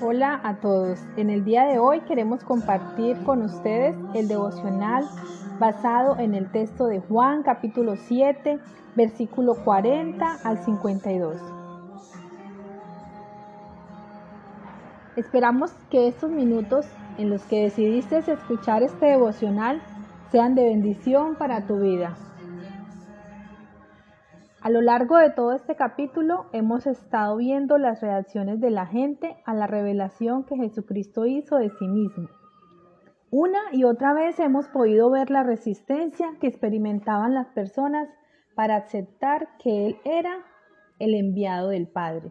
Hola a todos. En el día de hoy queremos compartir con ustedes el devocional basado en el texto de Juan capítulo 7, versículo 40 al 52. Esperamos que estos minutos en los que decidiste escuchar este devocional sean de bendición para tu vida. A lo largo de todo este capítulo hemos estado viendo las reacciones de la gente a la revelación que Jesucristo hizo de sí mismo. Una y otra vez hemos podido ver la resistencia que experimentaban las personas para aceptar que Él era el enviado del Padre.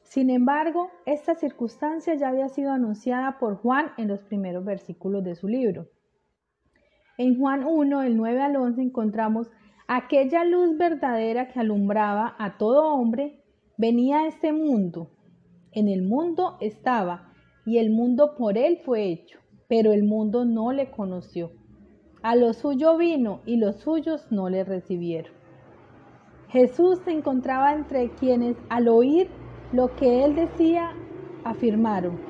Sin embargo, esta circunstancia ya había sido anunciada por Juan en los primeros versículos de su libro. En Juan 1, el 9 al 11, encontramos Aquella luz verdadera que alumbraba a todo hombre venía a este mundo. En el mundo estaba, y el mundo por él fue hecho, pero el mundo no le conoció. A lo suyo vino, y los suyos no le recibieron. Jesús se encontraba entre quienes, al oír lo que él decía, afirmaron,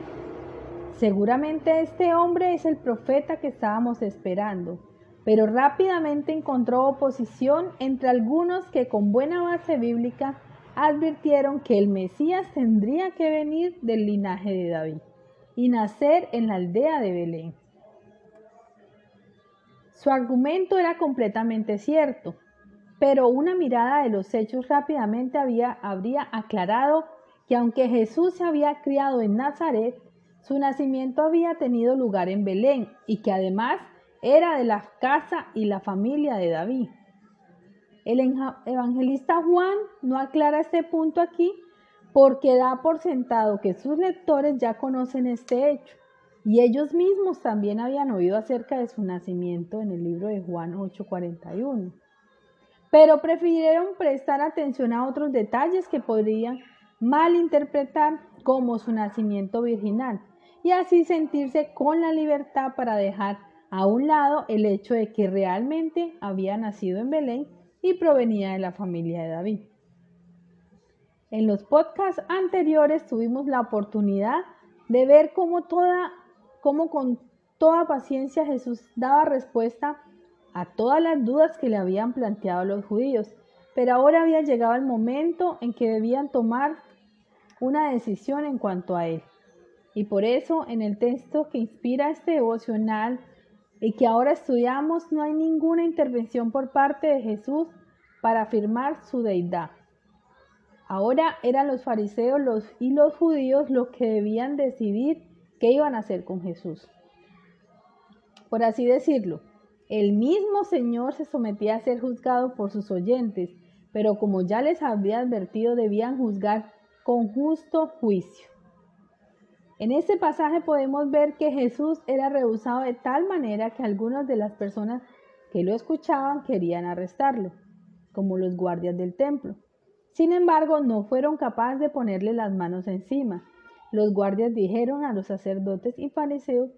seguramente este hombre es el profeta que estábamos esperando pero rápidamente encontró oposición entre algunos que con buena base bíblica advirtieron que el Mesías tendría que venir del linaje de David y nacer en la aldea de Belén. Su argumento era completamente cierto, pero una mirada de los hechos rápidamente había, habría aclarado que aunque Jesús se había criado en Nazaret, su nacimiento había tenido lugar en Belén y que además era de la casa y la familia de David. El evangelista Juan no aclara este punto aquí porque da por sentado que sus lectores ya conocen este hecho y ellos mismos también habían oído acerca de su nacimiento en el libro de Juan 8:41. Pero prefirieron prestar atención a otros detalles que podrían malinterpretar como su nacimiento virginal y así sentirse con la libertad para dejar a un lado el hecho de que realmente había nacido en Belén y provenía de la familia de David. En los podcasts anteriores tuvimos la oportunidad de ver cómo, con toda paciencia Jesús daba respuesta a todas las dudas que le habían planteado los judíos, pero ahora había llegado el momento en que debían tomar una decisión en cuanto a él. Y por eso en el texto que inspira este devocional y que ahora estudiamos, no hay ninguna intervención por parte de Jesús para afirmar su deidad. Ahora eran los fariseos y los judíos los que debían decidir qué iban a hacer con Jesús. Por así decirlo, el mismo Señor se sometía a ser juzgado por sus oyentes, pero como ya les había advertido, debían juzgar con justo juicio. En este pasaje podemos ver que Jesús era rehusado de tal manera que algunas de las personas que lo escuchaban querían arrestarlo, como los guardias del templo. Sin embargo, no fueron capaces de ponerle las manos encima. Los guardias dijeron a los sacerdotes y fariseos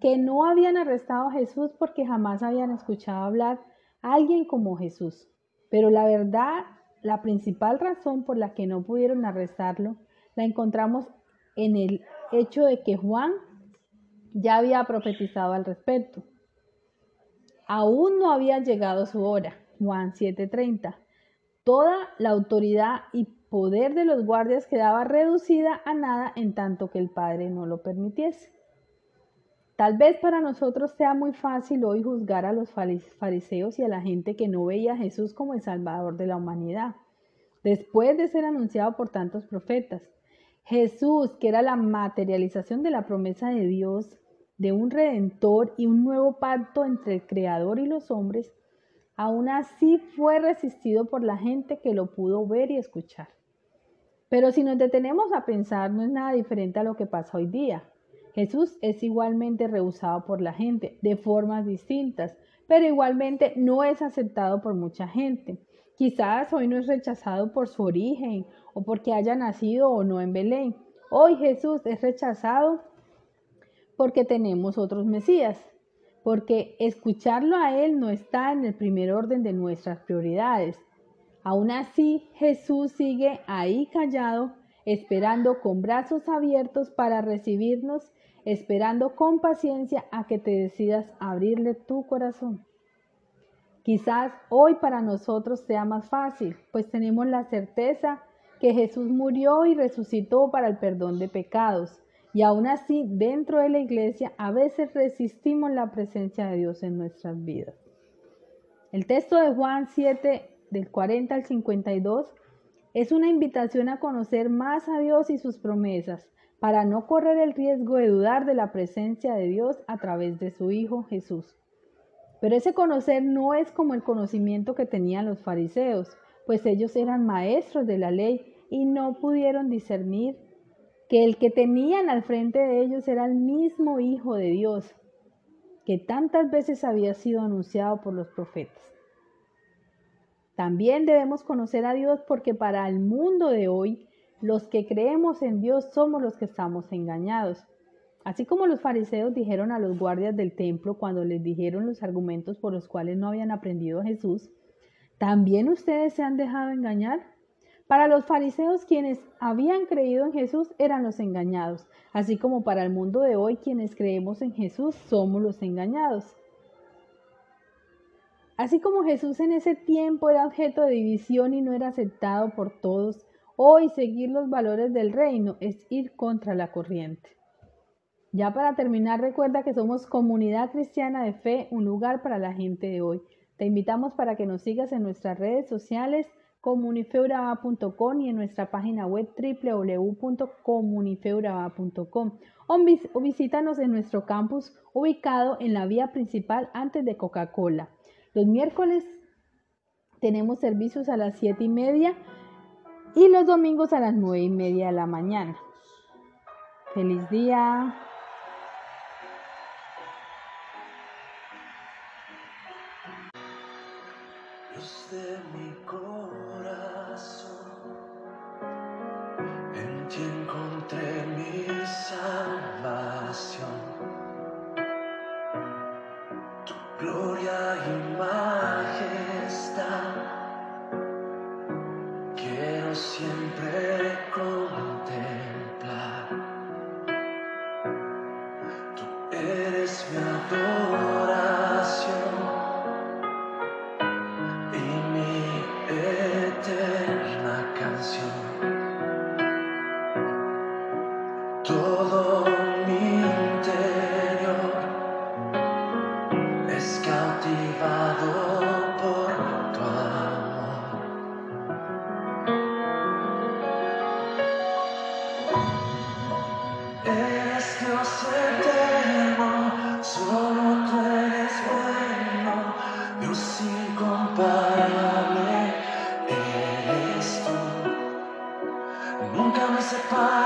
que no habían arrestado a Jesús porque jamás habían escuchado hablar a alguien como Jesús. Pero la verdad, la principal razón por la que no pudieron arrestarlo, la encontramos en el hecho de que Juan ya había profetizado al respecto. Aún no había llegado su hora, Juan 7:30. Toda la autoridad y poder de los guardias quedaba reducida a nada en tanto que el Padre no lo permitiese. Tal vez para nosotros sea muy fácil hoy juzgar a los fariseos y a la gente que no veía a Jesús como el Salvador de la humanidad, después de ser anunciado por tantos profetas. Jesús, que era la materialización de la promesa de Dios, de un redentor y un nuevo pacto entre el Creador y los hombres, aún así fue resistido por la gente que lo pudo ver y escuchar. Pero si nos detenemos a pensar, no es nada diferente a lo que pasa hoy día. Jesús es igualmente rehusado por la gente, de formas distintas, pero igualmente no es aceptado por mucha gente. Quizás hoy no es rechazado por su origen o porque haya nacido o no en Belén. Hoy Jesús es rechazado porque tenemos otros Mesías, porque escucharlo a Él no está en el primer orden de nuestras prioridades. Aún así, Jesús sigue ahí callado esperando con brazos abiertos para recibirnos, esperando con paciencia a que te decidas abrirle tu corazón. Quizás hoy para nosotros sea más fácil, pues tenemos la certeza que Jesús murió y resucitó para el perdón de pecados. Y aún así, dentro de la iglesia, a veces resistimos la presencia de Dios en nuestras vidas. El texto de Juan 7, del 40 al 52, es una invitación a conocer más a Dios y sus promesas, para no correr el riesgo de dudar de la presencia de Dios a través de su Hijo Jesús. Pero ese conocer no es como el conocimiento que tenían los fariseos, pues ellos eran maestros de la ley y no pudieron discernir que el que tenían al frente de ellos era el mismo Hijo de Dios, que tantas veces había sido anunciado por los profetas. También debemos conocer a Dios porque para el mundo de hoy, los que creemos en Dios somos los que estamos engañados. Así como los fariseos dijeron a los guardias del templo cuando les dijeron los argumentos por los cuales no habían aprendido a Jesús, ¿También ustedes se han dejado engañar? Para los fariseos quienes habían creído en Jesús eran los engañados, así como para el mundo de hoy quienes creemos en Jesús somos los engañados. Así como Jesús en ese tiempo era objeto de división y no era aceptado por todos, hoy seguir los valores del reino es ir contra la corriente. Ya para terminar, recuerda que somos comunidad cristiana de fe, un lugar para la gente de hoy. Te invitamos para que nos sigas en nuestras redes sociales comunifeuraba.com y en nuestra página web www.comunifeuraba.com o visítanos en nuestro campus ubicado en la vía principal antes de Coca-Cola. Los miércoles tenemos servicios a las 7 y media y los domingos a las 9 y media de la mañana. Feliz día. De mi corazón. En ti encontré mi salvación. Tu gloria y majestad. Quiero siempre fire.